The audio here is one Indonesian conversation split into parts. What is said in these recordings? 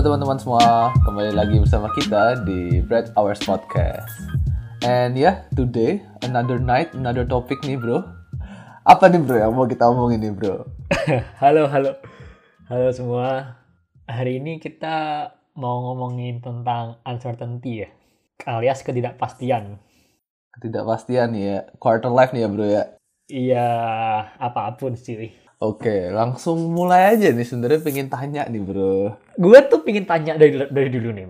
Halo teman-teman semua, kembali lagi bersama kita di Bread Hours Podcast. And yeah, today another night, another topic nih bro. Apa nih bro yang mau kita omongin nih bro? halo, halo. Halo semua. Hari ini kita mau ngomongin tentang uncertainty ya. Alias ketidakpastian. Ketidakpastian ya, quarter life nih ya bro ya. Iya, apa pun sih. Oke, langsung mulai aja nih sebenarnya pengen tanya nih bro. Gue tuh pengen tanya dari dari dulu nih.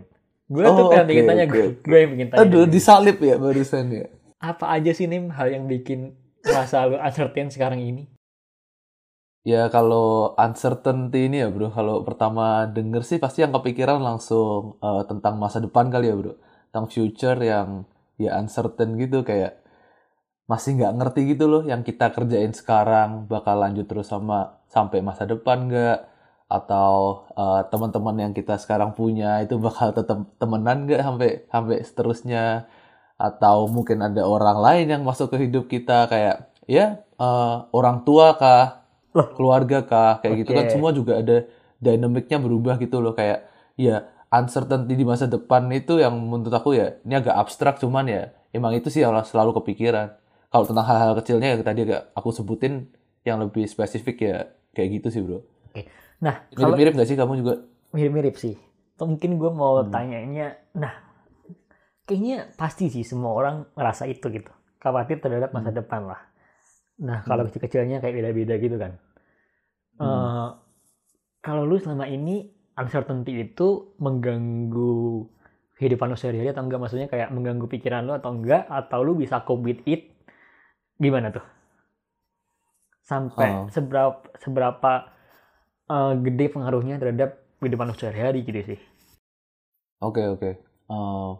Gue tuh Oh, pengen, oke, pengen tanya oke. gue, yang pengen tanya. Aduh, disalip ya barusan ya. Apa aja sih nih hal yang bikin merasa lu uncertain sekarang ini? Ya kalau uncertainty ini ya bro, kalau pertama denger sih pasti yang kepikiran langsung eh, tentang masa depan kali ya bro. Tentang future yang ya uncertain gitu kayak masih nggak ngerti gitu loh yang kita kerjain sekarang bakal lanjut terus sama sampai masa depan nggak? Atau eh, teman-teman yang kita sekarang punya itu bakal tetap temenan nggak sampai sampai seterusnya? Atau mungkin ada orang lain yang masuk ke hidup kita kayak ya eh, orang tua kah? Loh. keluarga kah? Kayak gitu kan semua juga ada dinamiknya berubah gitu loh. Kayak ya uncertainty di masa depan itu yang menurut aku ya ini agak abstrak cuman ya emang itu sih selalu kepikiran kalau tentang hal-hal kecilnya yang tadi aku sebutin yang lebih spesifik ya kayak gitu sih bro Nah, kalau mirip-mirip nggak sih kamu juga mirip-mirip sih. Atau mungkin gue mau Hmm. tanyanya, nah, kayaknya pasti sih semua orang ngerasa itu gitu. Khawatir terhadap masa Hmm. depan lah. Nah, kalau Hmm. kecil-kecilnya kayak beda-beda gitu kan. Hmm. Eh, kalau lu selama ini uncertainty itu mengganggu kehidupan lu sehari-hari atau enggak? Maksudnya kayak mengganggu pikiran lu atau enggak? Atau lu bisa cope with it? Gimana tuh? Sampai Oh. seberapa seberapa eh, gede pengaruhnya terhadap kehidupan lu sehari-hari gitu sih. Oke oke. Eh,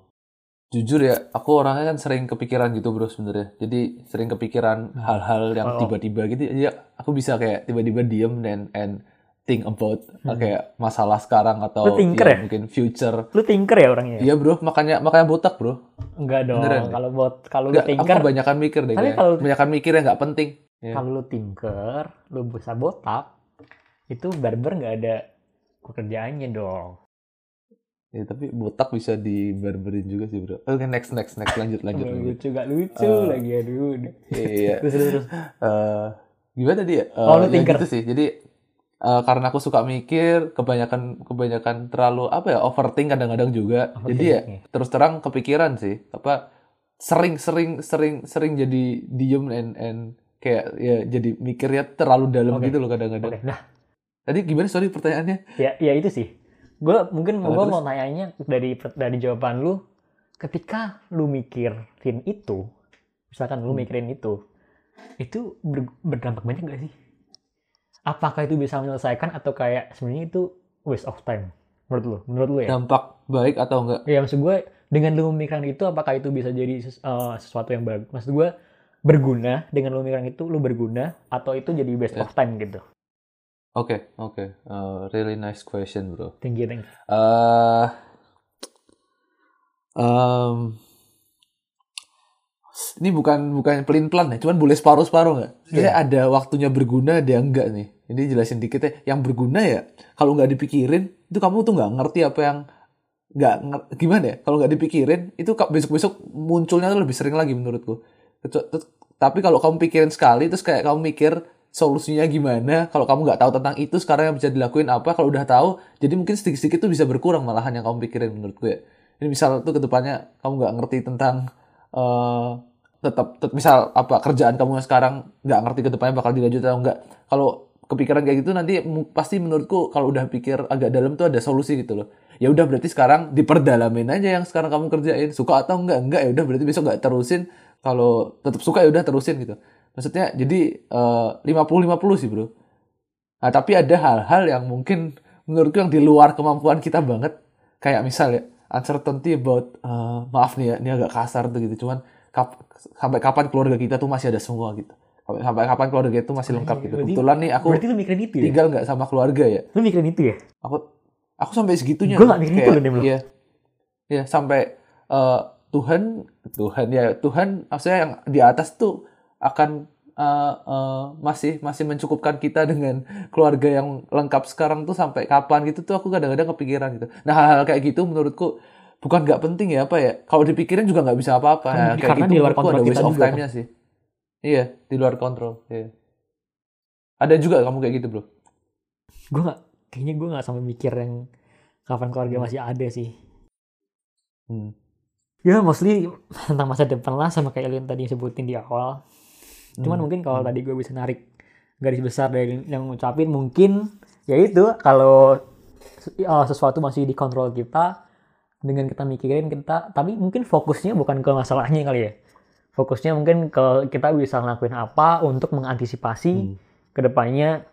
jujur ya, aku orangnya kan sering kepikiran gitu bro sebenarnya. Jadi sering kepikiran hal-hal yang Oh. tiba-tiba gitu. Ya aku bisa kayak tiba-tiba diem dan and think about uh, Hmm. kayak masalah sekarang atau Lu thinker ya? mungkin future. Lu tinker ya orangnya? Iya bro, makanya makanya botak bro. Enggak dong. Beneran ya? Kalau buat kalau lu Enggak, aku kebanyakan mikir deh. Tapi kalau- kebanyakan mikir yang nggak penting. Ya. kalau lu tinker, lu bisa botak, itu barber nggak ada pekerjaannya dong. Ya, tapi botak bisa dibarberin juga sih bro. Oke next next next lanjut lanjut. Lanjut. lucu gak lucu Eh. lagi aduh. Iya. Terus terus. terus. eh gimana tadi ya? Eh, Oh, lu ya thinker. gitu sih. Jadi eh, karena aku suka mikir, kebanyakan kebanyakan terlalu apa ya overthink kadang-kadang juga. Jadi ya Overthinking. terus terang kepikiran sih. Apa sering sering sering sering jadi diem and and kayak ya jadi mikirnya terlalu dalam Oke. gitu loh kadang-kadang. Oke, nah Tadi gimana sorry pertanyaannya? ya ya itu sih. Gue mungkin Oh, gue mau tanyanya dari dari jawaban lu, ketika lu mikirin itu, misalkan lu Hmm. mikirin itu, itu ber- berdampak banyak gak sih? Apakah itu bisa menyelesaikan atau kayak sebenarnya itu waste of time? Menurut lu? Menurut lu ya? Dampak baik atau enggak? Ya maksud gue dengan lu memikirkan itu apakah itu bisa jadi eh, sesuatu yang bagus? Maksud gue berguna dengan lu memikirkan itu lu berguna atau itu jadi waste Ya. of time gitu? Oke, oke. Eh, really nice question, bro. Thank you, thank you. eh em, ini bukan bukan pelin pelan ya, cuman boleh separuh separuh nggak? Sebenarnya ada waktunya berguna, ada yang enggak nih. Ini jelasin dikit ya. Yang berguna ya, kalau nggak dipikirin, itu kamu tuh nggak ngerti apa yang nggak gimana ya? Kalau nggak dipikirin, itu besok besok munculnya tuh lebih sering lagi menurutku. Tapi kalau kamu pikirin sekali, terus kayak kamu mikir solusinya gimana, kalau kamu nggak tahu tentang itu sekarang yang bisa dilakuin apa, kalau udah tahu, jadi mungkin sedikit-sedikit tuh bisa berkurang malahan yang kamu pikirin menurutku ya. Ini misal tuh ke depannya kamu nggak ngerti tentang eh tetap, tet- misal apa kerjaan kamu yang sekarang nggak ngerti ke depannya bakal dilanjut atau enggak. Kalau kepikiran kayak gitu nanti pasti menurutku kalau udah pikir agak dalam tuh ada solusi gitu loh. Ya udah berarti sekarang diperdalamin aja yang sekarang kamu kerjain suka atau enggak enggak ya udah berarti besok nggak terusin kalau tetap suka ya udah terusin gitu. Maksudnya jadi eh, lima puluh sih bro. Nah tapi ada hal-hal yang mungkin menurutku yang di luar kemampuan kita banget. Kayak misal ya uncertainty about eh, maaf nih ya ini agak kasar tuh gitu cuman kap- sampai kapan keluarga kita tuh masih ada semua gitu. Sampai, sampai kapan keluarga kita tuh masih lengkap gitu. Berarti- Kebetulan nih aku Berarti lu mikirin itu ya? tinggal nggak sama keluarga ya. Lu mikirin itu ya? Aku aku sampai segitunya. Gua nggak mikirin itu Kayak, loh. Iya. Iya, sampai eh, Tuhan Tuhan ya Tuhan maksudnya yang di atas tuh akan uh, uh, masih masih mencukupkan kita dengan keluarga yang lengkap sekarang tuh sampai kapan gitu tuh aku kadang-kadang kepikiran gitu. Nah hal-hal kayak gitu menurutku bukan nggak penting ya apa ya kalau dipikirin juga nggak bisa apa-apa Kan- nah, kayak gitu di luar kontrol ada waste of time-nya sih iya di luar kontrol iya. ada juga kamu kayak gitu bro gue nggak kayaknya gue nggak sampai mikir yang kapan keluarga Hmm. masih ada sih hmm. ya mostly tentang masa depan lah sama kayak yang tadi sebutin di awal cuman Hmm. mungkin kalau Hmm. tadi gue bisa narik garis besar dari yang ngucapin mungkin ya itu kalau uh, sesuatu masih dikontrol kita dengan kita mikirin kita tapi mungkin fokusnya bukan ke masalahnya kali ya fokusnya mungkin ke kita bisa ngelakuin apa untuk mengantisipasi Hmm. ke depannya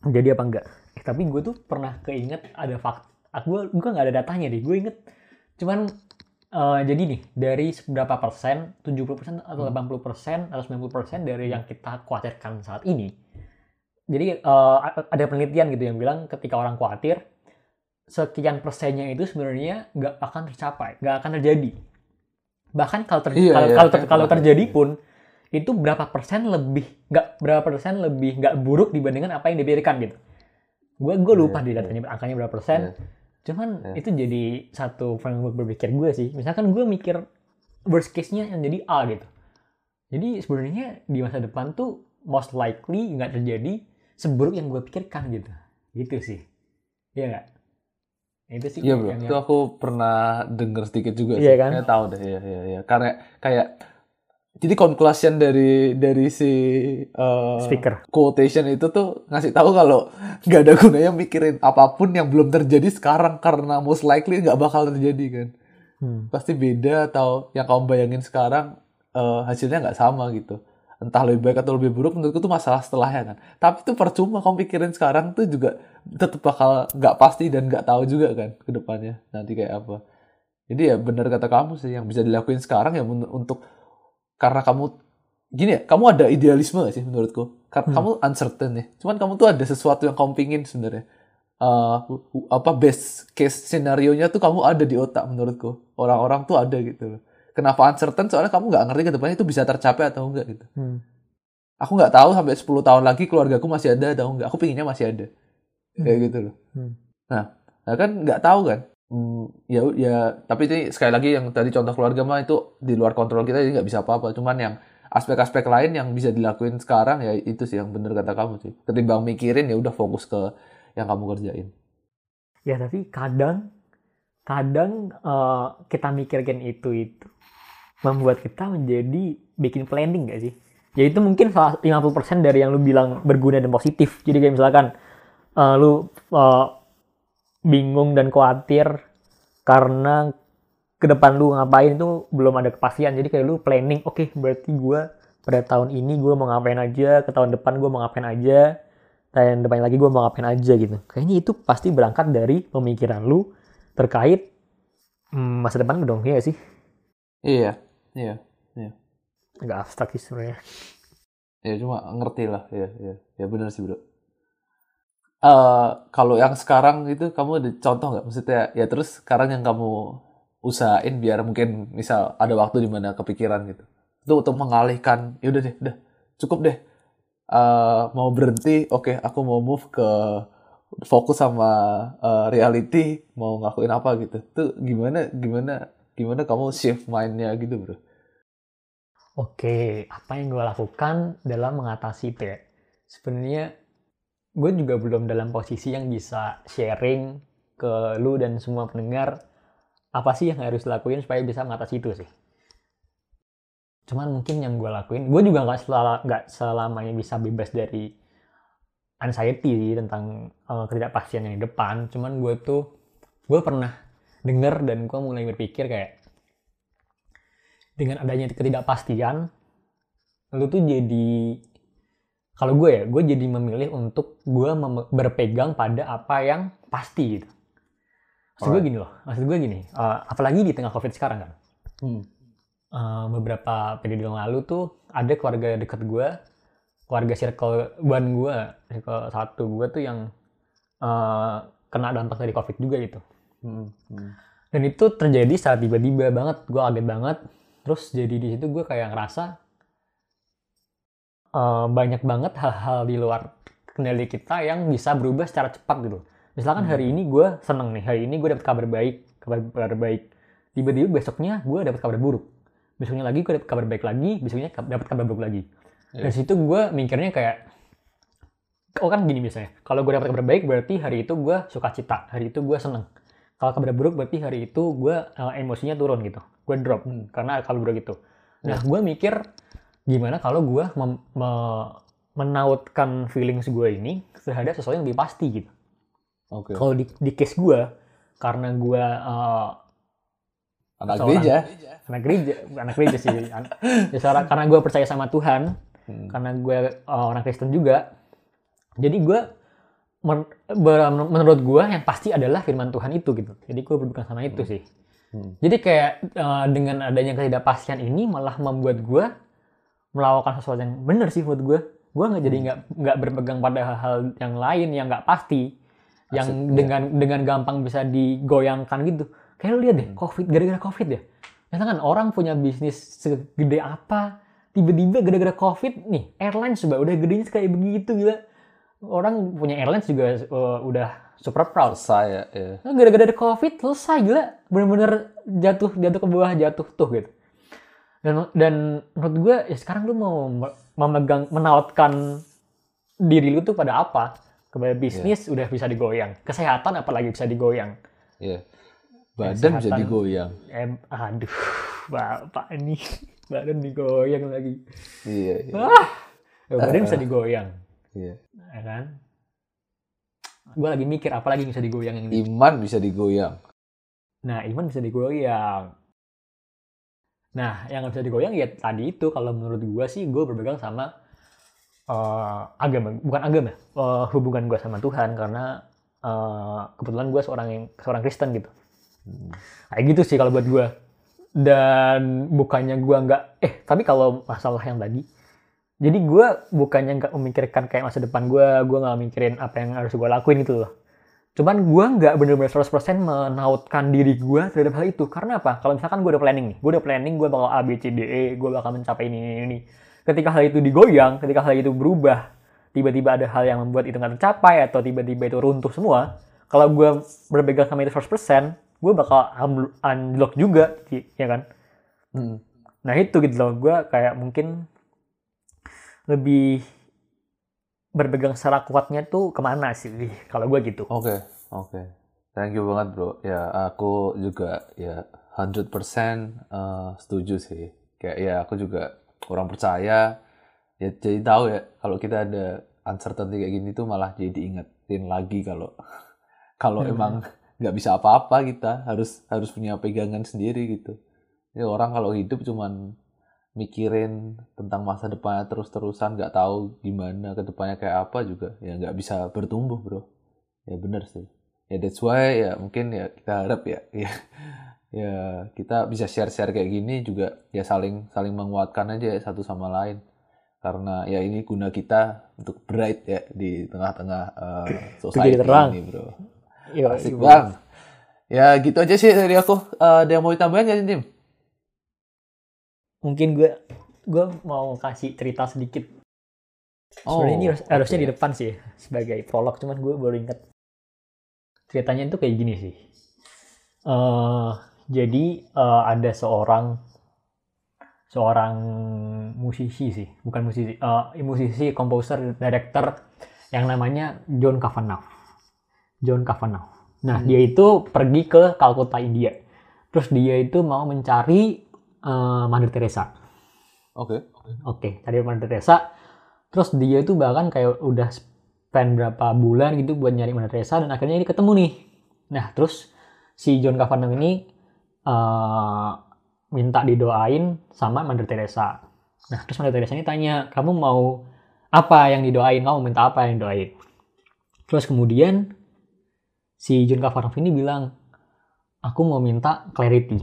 jadi apa enggak eh, tapi gue tuh pernah keinget ada fakta gue gue nggak ada datanya deh gue inget cuman eh, jadi nih dari berapa persen? 70 persen atau 80 persen atau 90 persen dari yang kita khawatirkan saat ini. Jadi eh, ada penelitian gitu yang bilang ketika orang khawatir sekian persennya itu sebenarnya nggak akan tercapai nggak akan terjadi. Bahkan kalau ter- Iya, kalau iya, kalau, kayak kalau pernah. terjadi pun itu berapa persen lebih nggak berapa persen lebih nggak buruk dibandingkan apa yang dipikirkan gitu. Gue gue lupa Iya, di iya. datanya angkanya berapa persen. Iya. Cuman Iya. itu jadi satu framework berpikir gue sih misalkan gue mikir worst case nya yang jadi A gitu jadi sebenarnya di masa depan tuh most likely nggak terjadi seburuk yang gue pikirkan gitu gitu sih iya nggak itu sih Iya bro, yang- itu aku pernah denger sedikit juga Iya sih. kan? Tahu deh, iya iya iya. Karena kayak jadi conclusion dari dari si uh, speaker quotation itu tuh ngasih tahu kalau nggak ada gunanya mikirin apa pun yang belum terjadi sekarang karena most likely nggak bakal terjadi kan. Hmm. Pasti beda atau yang kamu bayangin sekarang eh, hasilnya nggak sama gitu. Entah lebih baik atau lebih buruk menurutku tuh masalah setelahnya kan. Tapi itu percuma kamu pikirin sekarang tuh juga tetap bakal nggak pasti dan nggak tahu juga kan ke depannya nanti kayak apa. Jadi ya benar kata kamu sih yang bisa dilakuin sekarang ya untuk karena kamu gini ya, kamu ada idealisme gak sih menurutku? Karena Hmm. kamu uncertain ya. Cuman kamu tuh ada sesuatu yang kamu pingin sebenarnya. Eh, apa best case scenario-nya tuh kamu ada di otak menurutku. Orang-orang tuh ada gitu loh. Kenapa uncertain? Soalnya kamu nggak ngerti ke depannya itu bisa tercapai atau enggak gitu. Hmm. Aku nggak tahu sampai 10 tahun lagi keluargaku masih ada atau enggak. Aku pinginnya masih ada. Kayak gitu loh. Hmm. Nah, nah kan nggak tahu kan. Hmm, ya ya tapi ini sekali lagi yang tadi contoh keluarga mah itu di luar kontrol kita jadi nggak bisa apa-apa. Cuman yang aspek-aspek lain yang bisa dilakuin sekarang ya itu sih yang bener kata kamu sih. Ketimbang mikirin ya udah fokus ke yang kamu kerjain. ya tapi kadang kadang eh, kita mikirkan itu itu membuat kita menjadi bikin planning gak sih ya itu mungkin salah 50% dari yang lu bilang berguna dan positif jadi kayak misalkan eh, lu eh, bingung dan khawatir karena ke depan lu ngapain itu belum ada kepastian. Jadi kayak lu planning oke berarti gua pada tahun ini gue mau ngapain aja ke tahun depan gue mau ngapain aja tahun depan lagi gue mau ngapain aja gitu. Kayaknya itu pasti berangkat dari pemikiran lu terkait hmm, masa depan lu dong ya sih? Iya, iya. agak abstrak sih sebenarnya. Ya cuma ngerti lah, ya, ya, ya benar sih bro. Eh kalau yang sekarang itu kamu ada contoh nggak? Maksudnya ya terus sekarang yang kamu usahain biar mungkin misal ada waktu di mana kepikiran gitu. Itu untuk mengalihkan, ya udah deh, udah cukup deh. Eh mau berhenti, oke aku mau move ke fokus sama eh, reality, mau ngelakuin apa gitu. Itu gimana, gimana, gimana kamu shift mindnya gitu bro? Oke, apa yang gue lakukan dalam mengatasi itu ya? Sebenarnya gue juga belum dalam posisi yang bisa sharing ke lu dan semua pendengar apa sih yang harus dilakuin supaya bisa mengatasi itu sih. Cuman mungkin yang gue lakuin, gue juga nggak selama, nggak selamanya bisa bebas dari anxiety tentang eh, ketidakpastian yang di depan. Cuman gue tuh, gue pernah denger dan gue mulai berpikir kayak dengan adanya ketidakpastian lu tuh jadi kalau gue ya gue jadi memilih untuk gue mem- berpegang pada apa yang pasti gitu maksud gue Alright. gini loh maksud gue gini eh, apalagi di tengah covid sekarang kan Hmm. Eh, beberapa periode yang lalu tuh ada keluarga dekat gue keluarga circle buan gue circle satu gue tuh yang eh, kena dampak dari covid juga gitu Hmm. Hmm. dan itu terjadi saat tiba-tiba banget gue kaget banget terus jadi di situ gue kayak ngerasa uh, banyak banget hal-hal di luar kendali kita yang bisa berubah secara cepat gitu. Misalkan Hmm. hari ini gue seneng nih, hari ini gue dapet kabar baik, kabar, kabar baik. Tiba-tiba besoknya gue dapet kabar buruk. Besoknya lagi gue dapet kabar baik lagi, besoknya dapet kabar buruk lagi. Iya. Dari situ gue mikirnya kayak, oh kan gini biasanya. Kalau gue dapet kabar baik berarti hari itu gue suka cita, hari itu gue seneng. Kalau kabar buruk berarti hari itu gue uh, emosinya turun gitu, gue drop Hmm. karena kabar buruk itu. Nah Iya. gue mikir gimana kalau gue me- menautkan feelings gue ini terhadap sesuatu yang lebih pasti gitu. Oke. Kalau di, di case gue, karena gue uh, Anak seorang- gereja. anak gereja, anak gereja sih, an- ya, seorang- karena gue percaya sama Tuhan, Hmm. karena gue uh, orang Kristen juga, jadi gue men- menurut gue yang pasti adalah firman Tuhan itu gitu. Jadi gue berpegang sama itu sih. Hmm. Jadi kayak uh, dengan adanya ketidakpastian ini malah membuat gue melakukan sesuatu yang benar sih menurut gue. Gue nggak jadi nggak nggak berpegang pada hal-hal yang lain yang nggak pasti, yang Asik, ya. dengan dengan gampang bisa digoyangkan gitu. Kayak lu lihat deh, Hmm. covid gara-gara covid ya. Misalkan orang punya bisnis segede apa, tiba-tiba gara-gara covid nih, airlines coba udah gedenya kayak begitu gila. Orang punya airlines juga uh, udah super proud. Selesai ya. ya. Nah, gara-gara covid selesai gila bener-bener jatuh jatuh ke bawah jatuh tuh gitu dan dan menurut gue ya sekarang lu mau me- memegang menautkan diri lu tuh pada apa kepada bisnis udah bisa digoyang kesehatan apalagi bisa digoyang Iya. Badan bisa Kesehatan. digoyang. em aduh bapak ini badan digoyang lagi Iya, iya. ah ya, badan bisa digoyang iya. ya kan gue lagi mikir apa lagi yang bisa digoyang yang ini Iman bisa digoyang. Nah, iman bisa digoyang. Nah, yang nggak bisa digoyang ya tadi itu kalau menurut gua sih gue berpegang sama eh, agama, bukan agama, eh, hubungan gua sama Tuhan karena eh, kebetulan gua seorang yang seorang Kristen gitu. Hmm. Kayak gitu sih kalau buat gua. Dan bukannya gua nggak, eh tapi kalau masalah yang tadi, jadi gua bukannya nggak memikirkan kayak masa depan gua, gua nggak mikirin apa yang harus gua lakuin gitu loh. Cuman gue nggak bener-bener 100% menautkan diri gue terhadap hal itu. Karena apa? Kalau misalkan gue udah planning nih, gue udah planning gue bakal A, B, C, D, E, gue bakal mencapai ini, ini, ini. Ketika hal itu digoyang, ketika hal itu berubah, tiba-tiba ada hal yang membuat itu nggak tercapai, atau tiba-tiba itu runtuh semua, kalau gue berpegang sama itu 100%, gue bakal un- unlock juga, ya kan? Hmm. Nah itu gitu loh, gue kayak mungkin lebih berpegang secara kuatnya tuh ke mana sih kalau gue gitu. Oke, oke. Thank you banget, Bro. Ya, aku juga ya 100% eh, setuju sih. Kayak ya aku juga orang percaya ya jadi tahu ya kalau kita ada uncertainty kayak gini tuh malah jadi ingetin lagi kalau kalau Hmm. emang nggak bisa apa-apa kita harus harus punya pegangan sendiri gitu. Ya orang kalau hidup cuman mikirin tentang masa depannya terus-terusan nggak tahu gimana ke depannya kayak apa juga ya nggak bisa bertumbuh bro. Ya bener sih. Ya that's why ya mungkin ya kita harap ya ya ya kita bisa share-share kayak gini juga ya saling saling menguatkan aja ya satu sama lain. Karena ya ini guna kita untuk bright ya di tengah-tengah uh, society terang. ini bro. Yo, asik bang ya gitu aja sih dari aku. Eh, ada yang mau ditambahin nggak tim mungkin gue gue mau kasih cerita sedikit. Sebenarnya ini harus- harusnya oke. di depan sih sebagai prolog, cuman gue baru inget ceritanya itu kayak gini sih. eh jadi eh, ada seorang seorang musisi sih, bukan musisi, eh, musisi, komposer, director yang namanya John Kavanagh. John Kavanagh. Nah, Hmm. dia itu pergi ke Calcutta, India. Terus dia itu mau mencari eh, Mother Teresa. oke Oke, cari Mother Teresa. Terus dia itu bahkan kayak udah spend berapa bulan gitu buat nyari Mother Teresa dan akhirnya ini ketemu nih. Nah, terus si John Kavanagh ini eh, minta didoain sama Mother Teresa. Nah, terus Mother Teresa ini tanya, kamu mau apa yang didoain? Kamu minta apa yang didoain? Terus kemudian si John Kavanagh ini bilang, aku mau minta clarity,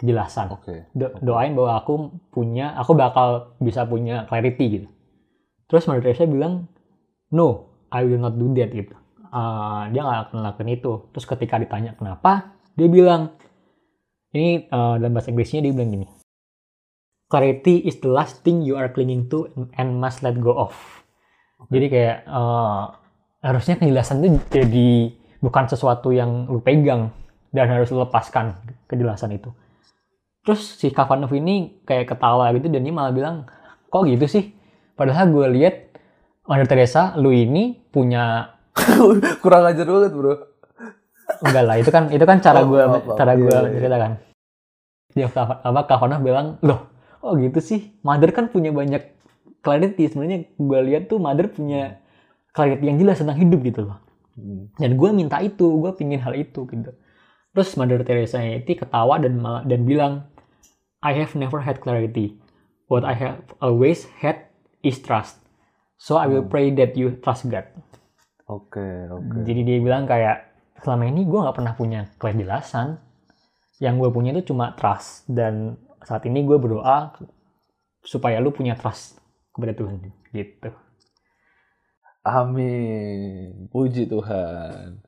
kejelasan. Oke do- doain bahwa aku punya aku bakal bisa punya clarity gitu. Terus Mother Teresa bilang no I will not do that gitu. Eh, dia nggak akan lakukan itu. Terus ketika ditanya kenapa dia bilang ini eh, dalam bahasa Inggrisnya dia bilang gini clarity is the last thing you are clinging to and must let go of. Jadi kayak eh, harusnya kejelasan itu jadi bukan sesuatu yang lu pegang dan harus lu lepaskan kejelasan itu. Terus si Kavanov ini kayak ketawa gitu dan dia malah bilang, kok gitu sih? Padahal gue lihat Mother Teresa, lu ini punya Kurang ajar banget, Bro. enggak lah itu kan itu kan cara Oh, gue cara gue Iya, iya. menceritakan. Dia Kav- apa Kavanov bilang, loh, oh gitu sih? Mother kan punya banyak clarity. Sebenarnya gue lihat tuh Mother punya clarity yang jelas tentang hidup gitu loh. Hmm. dan gue minta itu gue pingin hal itu gitu terus Mother Teresa itu ketawa dan dan bilang I have never had clarity what I have always had is trust. So I will pray that you trust God. Oke, oke. jadi dia bilang kayak selama ini gue nggak pernah punya kejelasan yang gue punya itu cuma trust. Dan saat ini gue berdoa supaya lu punya trust kepada Tuhan. Gitu. Amin. Puji Tuhan.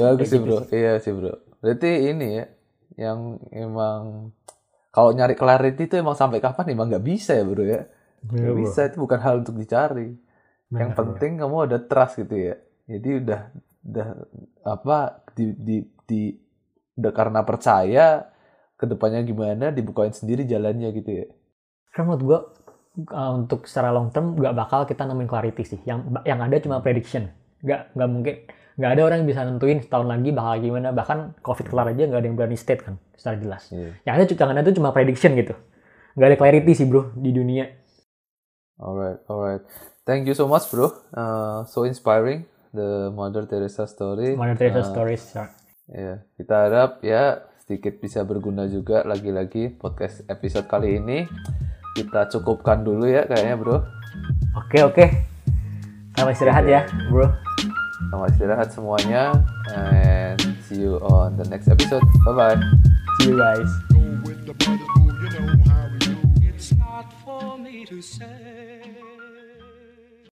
Bagus sih bro. Iya sih bro. Berarti ini ya, yang emang kalau nyari clarity itu emang sampai kapan emang nggak bisa ya bro ya. Nggak bisa itu bukan hal untuk dicari. yang Benar, penting kamu ada trust gitu ya. Jadi udah udah apa di di di udah karena percaya ke depannya gimana dibukain sendiri jalannya gitu ya. Karena menurut gue uh, untuk secara long term nggak bakal kita nemuin clarity sih. Yang yang ada cuma prediction. Nggak nggak mungkin nggak ada orang yang bisa nentuin setahun lagi bakal gimana. Bahkan covid kelar aja nggak ada yang berani state kan secara jelas. Iya. Yang ada yang ada itu cuma prediction gitu. Nggak ada clarity sih bro di dunia. Alright, alright. Thank you so much, bro. Uh, so inspiring the Mother Teresa story. Mother Teresa Uh, stories. Ya, kita harap ya sedikit bisa berguna juga lagi-lagi podcast episode kali ini. Kita cukupkan dulu ya kayaknya, bro. Oke oke. Selamat istirahat ya bro. Selamat istirahat semuanya and see you on the next episode. Bye bye. See you guys. with the brother who you know how we do. It's not for me to say.